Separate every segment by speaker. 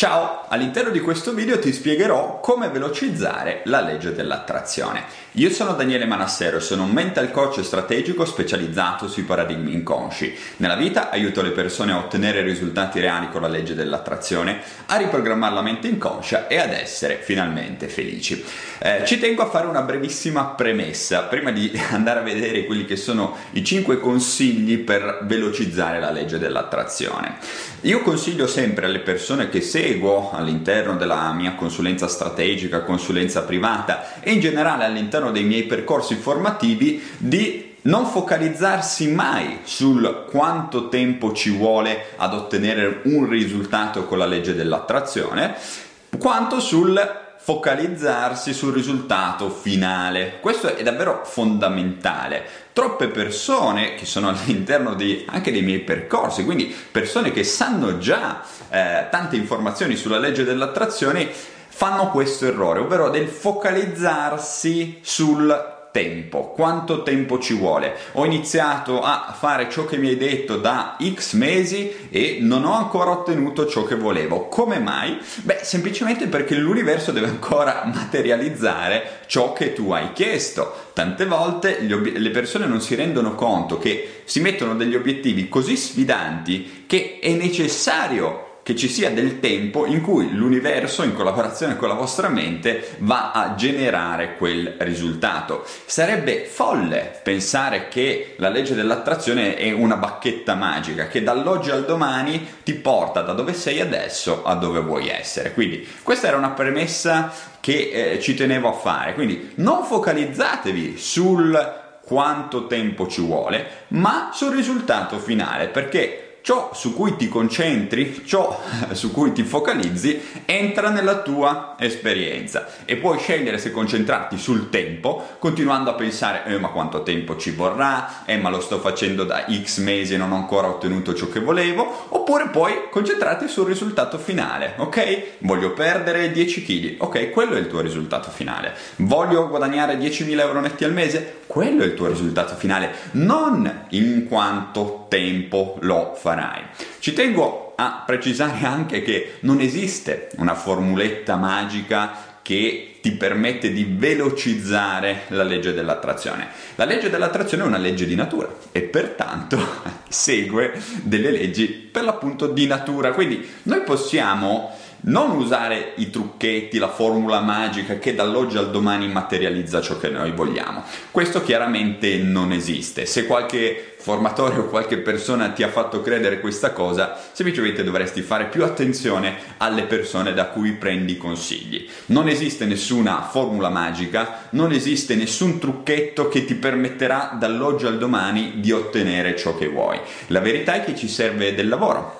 Speaker 1: Ciao, all'interno di questo video ti spiegherò come velocizzare la legge dell'attrazione. Io sono Daniele Manassero sono un mental coach strategico specializzato sui paradigmi inconsci. Nella vita aiuto le persone a ottenere risultati reali con la legge dell'attrazione, a riprogrammare la mente inconscia e ad essere finalmente felici. Eh, ci tengo a fare una brevissima premessa prima di andare a vedere quelli che sono i 5 consigli per velocizzare la legge dell'attrazione. Io consiglio sempre alle persone che seguo all'interno della mia consulenza strategica, consulenza privata e in generale all'interno dei miei percorsi formativi di non focalizzarsi mai sul quanto tempo ci vuole ad ottenere un risultato con la legge dell'attrazione, quanto sul focalizzarsi sul risultato finale. Questo è davvero fondamentale. Troppe persone che sono all'interno di, anche dei miei percorsi, quindi persone che sanno già eh, tante informazioni sulla legge dell'attrazione, fanno questo errore, ovvero del focalizzarsi sul tempo, quanto tempo ci vuole. Ho iniziato a fare ciò che mi hai detto da X mesi e non ho ancora ottenuto ciò che volevo. Come mai? Beh, semplicemente perché l'universo deve ancora materializzare ciò che tu hai chiesto. Tante volte ob- le persone non si rendono conto che si mettono degli obiettivi così sfidanti che è necessario che ci sia del tempo in cui l'universo, in collaborazione con la vostra mente, va a generare quel risultato. Sarebbe folle pensare che la legge dell'attrazione è una bacchetta magica che dall'oggi al domani ti porta da dove sei adesso a dove vuoi essere. Quindi questa era una premessa che eh, ci tenevo a fare. Quindi non focalizzatevi sul quanto tempo ci vuole, ma sul risultato finale, perché ciò su cui ti concentri, ciò su cui ti focalizzi, entra nella tua esperienza e puoi scegliere se concentrarti sul tempo, continuando a pensare, eh, ma quanto tempo ci vorrà, eh, ma lo sto facendo da X mesi e non ho ancora ottenuto ciò che volevo, oppure puoi concentrarti sul risultato finale, ok? Voglio perdere 10 kg, ok? Quello è il tuo risultato finale. Voglio guadagnare 10.000 euro netti al mese, quello è il tuo risultato finale, non in quanto tempo lo farai. Ci tengo a precisare anche che non esiste una formuletta magica che ti permette di velocizzare la legge dell'attrazione. La legge dell'attrazione è una legge di natura e pertanto segue delle leggi per l'appunto di natura. Quindi noi possiamo non usare i trucchetti, la formula magica che dall'oggi al domani materializza ciò che noi vogliamo. Questo chiaramente non esiste. Se qualche formatore o qualche persona ti ha fatto credere questa cosa, semplicemente dovresti fare più attenzione alle persone da cui prendi consigli. Non esiste nessuna formula magica, non esiste nessun trucchetto che ti permetterà dall'oggi al domani di ottenere ciò che vuoi. La verità è che ci serve del lavoro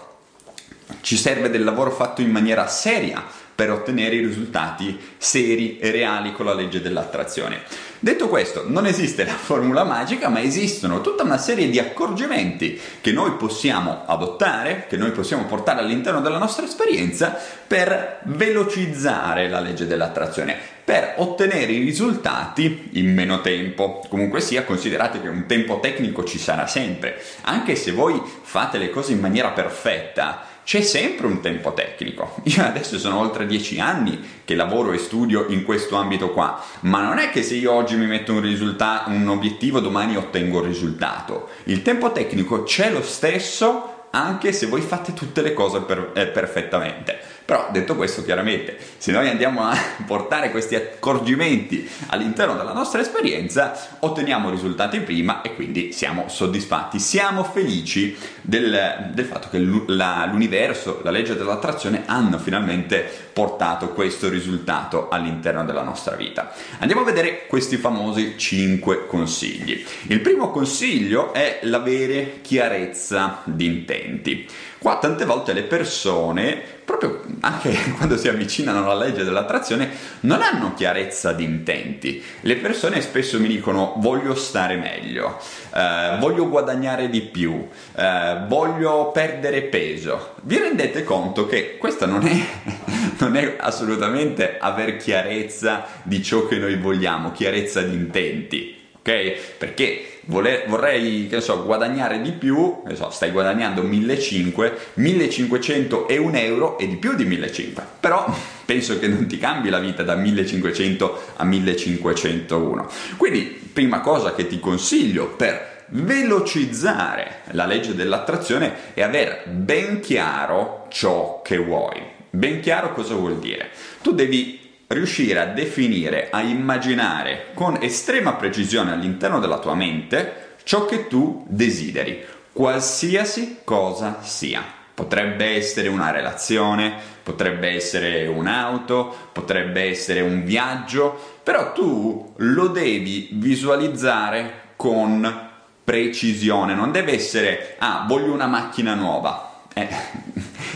Speaker 1: ci serve del lavoro fatto in maniera seria per ottenere i risultati seri e reali con la legge dell'attrazione. Detto questo, non esiste la formula magica, ma esistono tutta una serie di accorgimenti che noi possiamo adottare, che noi possiamo portare all'interno della nostra esperienza per velocizzare la legge dell'attrazione, per ottenere i risultati in meno tempo. Comunque sia, considerate che un tempo tecnico ci sarà sempre, anche se voi fate le cose in maniera perfetta c'è sempre un tempo tecnico. Io adesso sono oltre dieci anni che lavoro e studio in questo ambito qua, ma non è che se io oggi mi metto un, risultato, un obiettivo, domani ottengo il risultato. Il tempo tecnico c'è lo stesso anche se voi fate tutte le cose per, eh, perfettamente. Però detto questo, chiaramente, se noi andiamo a portare questi accorgimenti all'interno della nostra esperienza, otteniamo risultati prima e quindi siamo soddisfatti, siamo felici del, del fatto che la, l'universo, la legge dell'attrazione hanno finalmente portato questo risultato all'interno della nostra vita. Andiamo a vedere questi famosi 5 consigli. Il primo consiglio è l'avere chiarezza di intenti. Qua tante volte le persone, proprio anche quando si avvicinano alla legge dell'attrazione, non hanno chiarezza di intenti. Le persone spesso mi dicono voglio stare meglio, eh, voglio guadagnare di più, eh, voglio perdere peso. Vi rendete conto che questa non è, non è assolutamente aver chiarezza di ciò che noi vogliamo, chiarezza di intenti, ok? Perché voler, vorrei che so, guadagnare di più, so, stai guadagnando 1500, 1500 è un euro e di più di 1500, però penso che non ti cambi la vita da 1500 a 1501. Quindi, prima cosa che ti consiglio per velocizzare la legge dell'attrazione è aver ben chiaro ciò che vuoi. Ben chiaro cosa vuol dire? Tu devi riuscire a definire, a immaginare con estrema precisione all'interno della tua mente ciò che tu desideri, qualsiasi cosa sia. Potrebbe essere una relazione, potrebbe essere un'auto, potrebbe essere un viaggio, però tu lo devi visualizzare con precisione, non deve essere ah, voglio una macchina nuova. Eh,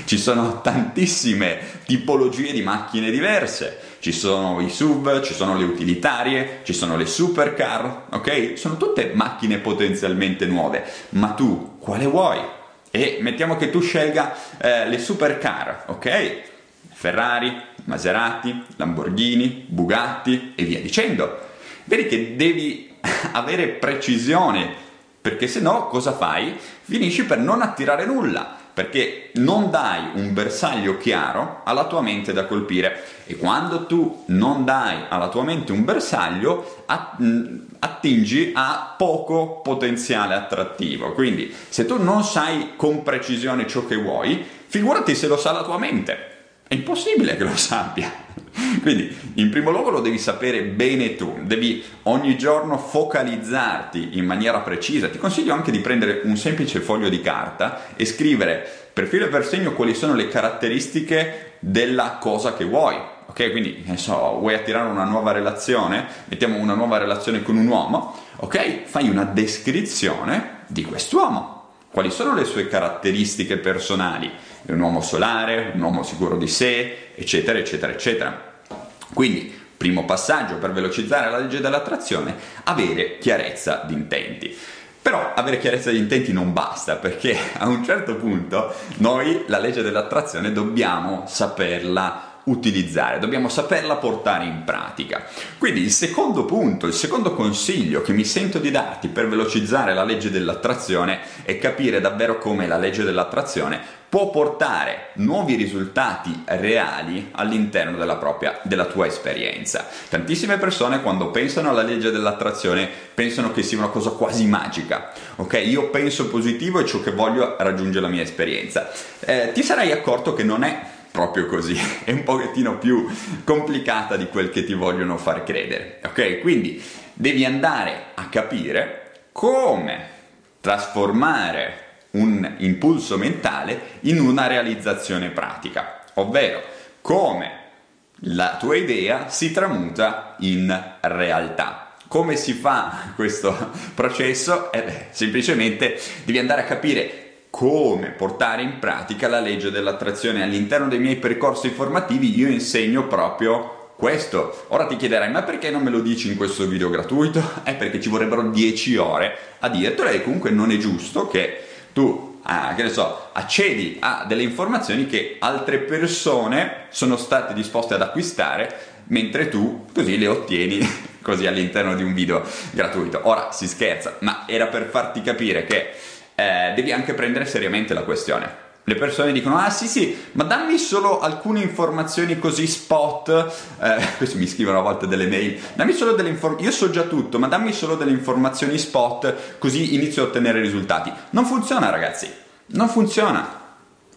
Speaker 1: ci sono tantissime tipologie di macchine diverse, ci sono i SUV, ci sono le utilitarie, ci sono le supercar, ok? Sono tutte macchine potenzialmente nuove, ma tu quale vuoi? E mettiamo che tu scelga eh, le supercar, ok? Ferrari, Maserati, Lamborghini, Bugatti e via dicendo. Vedi che devi avere precisione perché se no cosa fai? Finisci per non attirare nulla, perché non dai un bersaglio chiaro alla tua mente da colpire e quando tu non dai alla tua mente un bersaglio attingi a poco potenziale attrattivo. Quindi se tu non sai con precisione ciò che vuoi, figurati se lo sa la tua mente. È impossibile che lo sappia. Quindi, in primo luogo lo devi sapere bene tu, devi ogni giorno focalizzarti in maniera precisa. Ti consiglio anche di prendere un semplice foglio di carta e scrivere per filo e per segno quali sono le caratteristiche della cosa che vuoi. Ok, quindi ne so, vuoi attirare una nuova relazione? Mettiamo una nuova relazione con un uomo. Ok, fai una descrizione di quest'uomo. Quali sono le sue caratteristiche personali? È un uomo solare, un uomo sicuro di sé, eccetera, eccetera, eccetera. Quindi, primo passaggio per velocizzare la legge dell'attrazione, avere chiarezza di intenti. Però avere chiarezza di intenti non basta perché a un certo punto noi la legge dell'attrazione dobbiamo saperla utilizzare, dobbiamo saperla portare in pratica. Quindi il secondo punto, il secondo consiglio che mi sento di darti per velocizzare la legge dell'attrazione è capire davvero come la legge dell'attrazione può portare nuovi risultati reali all'interno della propria della tua esperienza. Tantissime persone quando pensano alla legge dell'attrazione pensano che sia una cosa quasi magica. Ok, io penso positivo e ciò che voglio raggiunge la mia esperienza. Eh, ti sarai accorto che non è proprio così, è un pochettino più complicata di quel che ti vogliono far credere. Ok? Quindi devi andare a capire come trasformare un impulso mentale in una realizzazione pratica, ovvero come la tua idea si tramuta in realtà. Come si fa questo processo? Eh, semplicemente devi andare a capire come portare in pratica la legge dell'attrazione. All'interno dei miei percorsi formativi io insegno proprio questo. Ora ti chiederai, ma perché non me lo dici in questo video gratuito? È perché ci vorrebbero 10 ore a dirtelo e comunque non è giusto che tu, ah, che ne so, accedi a delle informazioni che altre persone sono state disposte ad acquistare mentre tu così le ottieni così all'interno di un video gratuito. Ora si scherza, ma era per farti capire che eh, devi anche prendere seriamente la questione. Le persone dicono: Ah, sì, sì, ma dammi solo alcune informazioni così spot. Eh, questi mi scrivono a volte delle mail. Dammi solo delle informazioni. Io so già tutto, ma dammi solo delle informazioni spot, così inizio a ottenere risultati. Non funziona, ragazzi. Non funziona.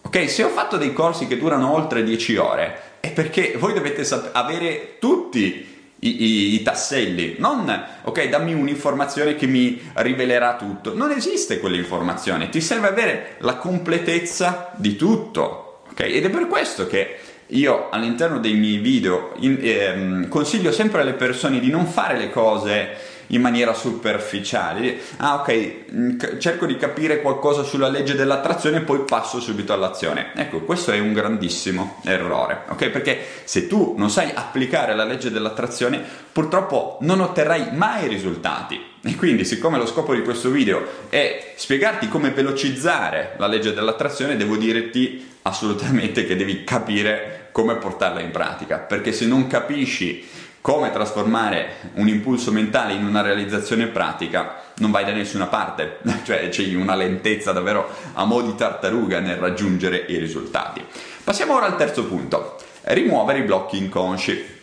Speaker 1: Ok, se ho fatto dei corsi che durano oltre 10 ore, è perché voi dovete sap- avere tutti i, i, i, tasselli, non ok, dammi un'informazione che mi rivelerà tutto. Non esiste quell'informazione, ti serve avere la completezza di tutto, ok? Ed è per questo che io all'interno dei miei video in, ehm, consiglio sempre alle persone di non fare le cose in maniera superficiale. Ah, ok, mm, cerco di capire qualcosa sulla legge dell'attrazione e poi passo subito all'azione. Ecco, questo è un grandissimo errore, ok? Perché se tu non sai applicare la legge dell'attrazione, purtroppo non otterrai mai risultati. E quindi, siccome lo scopo di questo video è spiegarti come velocizzare la legge dell'attrazione, devo dirti assolutamente che devi capire come portarla in pratica, perché se non capisci come trasformare un impulso mentale in una realizzazione pratica, non vai da nessuna parte, cioè c'è una lentezza davvero a mo' di tartaruga nel raggiungere i risultati. Passiamo ora al terzo punto, rimuovere i blocchi inconsci.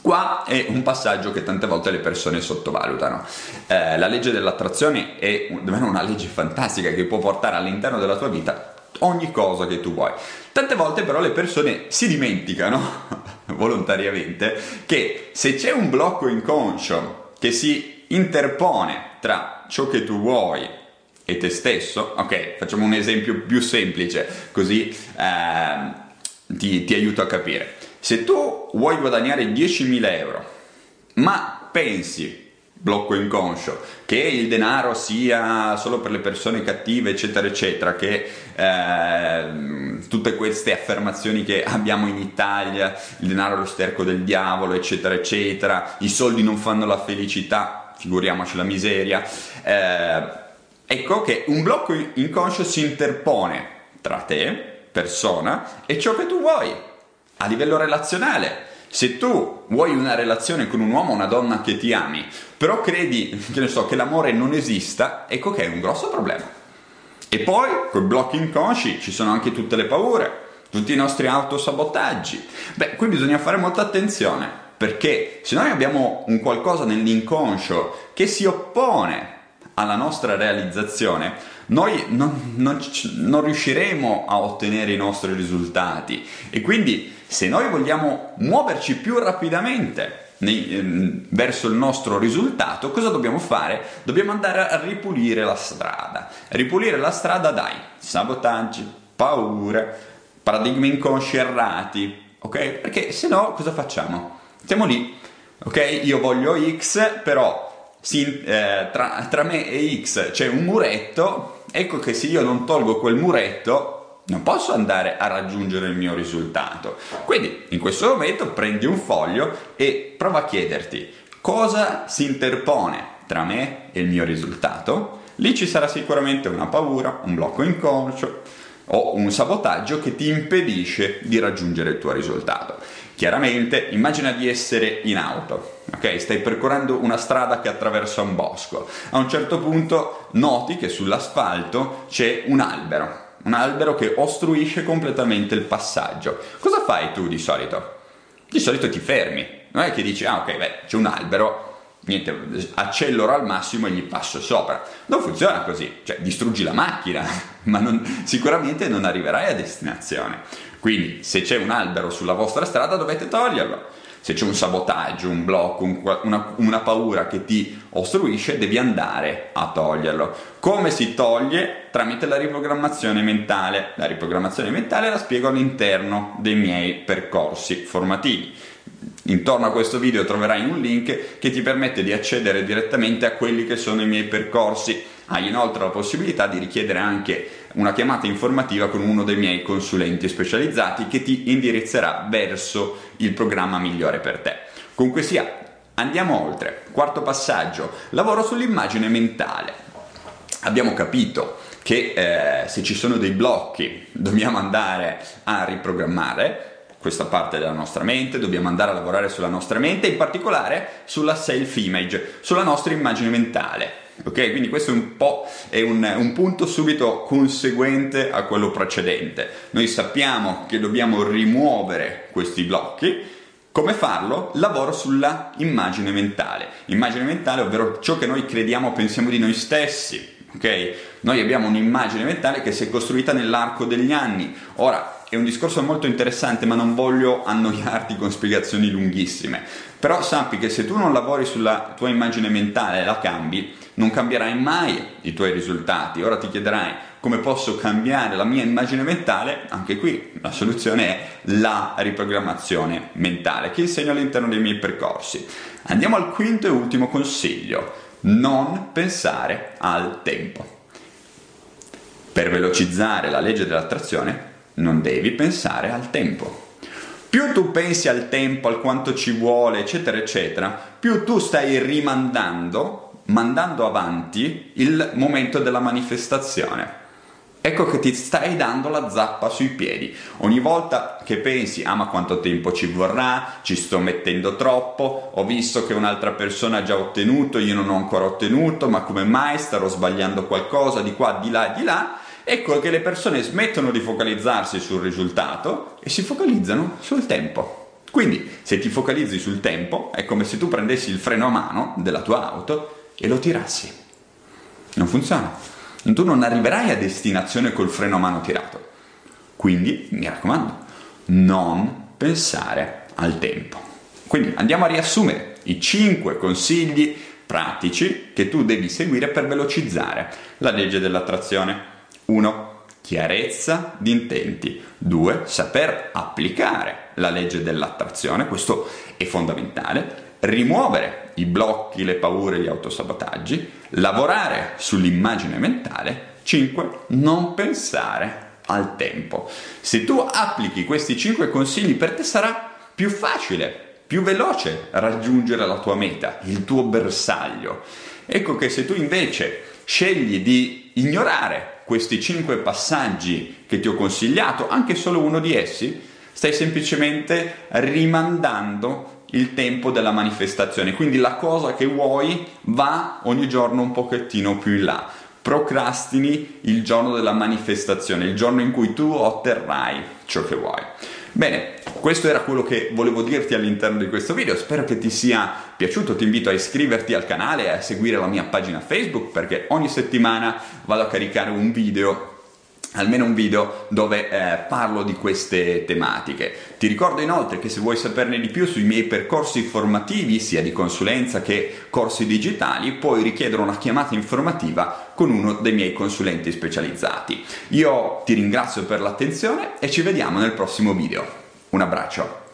Speaker 1: Qua è un passaggio che tante volte le persone sottovalutano. Eh, la legge dell'attrazione è una legge fantastica che può portare all'interno della tua vita ogni cosa che tu vuoi. Tante volte però le persone si dimenticano volontariamente che se c'è un blocco inconscio che si interpone tra ciò che tu vuoi e te stesso, ok, facciamo un esempio più semplice così eh, ti, ti aiuto a capire. Se tu vuoi guadagnare 10.000 euro, ma pensi blocco inconscio, che il denaro sia solo per le persone cattive, eccetera, eccetera, che eh, tutte queste affermazioni che abbiamo in Italia, il denaro è lo sterco del diavolo, eccetera, eccetera, i soldi non fanno la felicità, figuriamoci la miseria. Eh, ecco che un blocco inconscio si interpone tra te, persona, e ciò che tu vuoi a livello relazionale se tu vuoi una relazione con un uomo o una donna che ti ami, però credi che, so, che l'amore non esista, ecco che è un grosso problema. E poi, con i blocchi inconsci, ci sono anche tutte le paure, tutti i nostri autosabotaggi. Beh, qui bisogna fare molta attenzione, perché se noi abbiamo un qualcosa nell'inconscio che si oppone alla nostra realizzazione, noi non, non, non riusciremo a ottenere i nostri risultati e quindi se noi vogliamo muoverci più rapidamente ehm, verso il nostro risultato, cosa dobbiamo fare? Dobbiamo andare a ripulire la strada. Ripulire la strada dai sabotaggi, paure, paradigmi inconsci errati, ok? Perché se no cosa facciamo? Stiamo lì, ok? Io voglio X, però si, eh, tra, tra me e X c'è un muretto, ecco che se io non tolgo quel muretto, non posso andare a raggiungere il mio risultato. Quindi in questo momento prendi un foglio e prova a chiederti cosa si interpone tra me e il mio risultato. Lì ci sarà sicuramente una paura, un blocco inconscio o un sabotaggio che ti impedisce di raggiungere il tuo risultato. Chiaramente immagina di essere in auto, ok? Stai percorrendo una strada che attraversa un bosco. A un certo punto noti che sull'asfalto c'è un albero un albero che ostruisce completamente il passaggio. Cosa fai tu di solito? Di solito ti fermi, non è che dici, ah ok, beh, c'è un albero, niente, accelero al massimo e gli passo sopra. Non funziona così, cioè distruggi la macchina, ma non, sicuramente non arriverai a destinazione. Quindi se c'è un albero sulla vostra strada dovete toglierlo se c'è un sabotaggio, un blocco, un, una, una, paura che ti ostruisce, devi andare a toglierlo. Come si toglie? Tramite la riprogrammazione mentale. La riprogrammazione mentale la spiego all'interno dei miei percorsi formativi. Intorno a questo video troverai un link che ti permette di accedere direttamente a quelli che sono i miei percorsi. Hai inoltre la possibilità di richiedere anche una chiamata informativa con uno dei miei consulenti specializzati che ti indirizzerà verso il programma migliore per te. Comunque sia, andiamo oltre. Quarto passaggio, lavoro sull'immagine mentale. Abbiamo capito che eh, se ci sono dei blocchi dobbiamo andare a riprogrammare questa parte della nostra mente, dobbiamo andare a lavorare sulla nostra mente, in particolare sulla self-image, sulla nostra immagine mentale. Ok, quindi questo è un po' è un, un, punto subito conseguente a quello precedente. Noi sappiamo che dobbiamo rimuovere questi blocchi. Come farlo? Lavoro sulla immagine mentale. Immagine mentale, ovvero ciò che noi crediamo, pensiamo di noi stessi. Ok? Noi abbiamo un'immagine mentale che si è costruita nell'arco degli anni. Ora, è un discorso molto interessante, ma non voglio annoiarti con spiegazioni lunghissime. Però sappi che se tu non lavori sulla tua immagine mentale e la cambi, non cambierai mai i tuoi risultati. Ora ti chiederai come posso cambiare la mia immagine mentale? Anche qui la soluzione è la riprogrammazione mentale che insegno all'interno dei miei percorsi. Andiamo al quinto e ultimo consiglio. Non pensare al tempo. Per velocizzare la legge dell'attrazione non devi pensare al tempo. Più tu pensi al tempo, al quanto ci vuole, eccetera, eccetera, più tu stai rimandando mandando avanti il momento della manifestazione. ecco che ti stai dando la zappa sui piedi. Ogni volta che pensi, ah ma quanto tempo ci vorrà, ci sto mettendo troppo, ho visto che un'altra persona ha già ottenuto, io non ho ancora ottenuto, ma come mai starò sbagliando qualcosa di qua, di là, di là, ecco che le persone smettono di focalizzarsi sul risultato e si focalizzano sul tempo. Quindi, se ti focalizzi sul tempo, è come se tu prendessi il freno a mano della tua auto e lo tirassi. Non funziona. Tu non arriverai a destinazione col freno a mano tirato. Quindi, mi raccomando, non pensare al tempo. Quindi andiamo a riassumere i 5 consigli pratici che tu devi seguire per velocizzare la legge dell'attrazione. 1 chiarezza di intenti. 2. Saper applicare la legge dell'attrazione, questo è fondamentale. Rimuovere i blocchi, le paure, gli autosabotaggi. Lavorare sull'immagine mentale. 5. Non pensare al tempo. Se tu applichi questi 5 consigli per te sarà più facile, più veloce raggiungere la tua meta, il tuo bersaglio. Ecco che se tu invece scegli di ignorare questi cinque passaggi che ti ho consigliato, anche solo uno di essi, stai semplicemente rimandando il tempo della manifestazione. Quindi la cosa che vuoi va ogni giorno un pochettino più in là. Procrastini il giorno della manifestazione, il giorno in cui tu otterrai ciò che vuoi. Bene, questo era quello che volevo dirti all'interno di questo video, spero che ti sia piaciuto, ti invito a iscriverti al canale e a seguire la mia pagina Facebook perché ogni settimana vado a caricare un video almeno un video dove eh, parlo di queste tematiche. Ti ricordo inoltre che se vuoi saperne di più sui miei percorsi formativi, sia di consulenza che corsi digitali, puoi richiedere una chiamata informativa con uno dei miei consulenti specializzati. Io ti ringrazio per l'attenzione e ci vediamo nel prossimo video. Un abbraccio.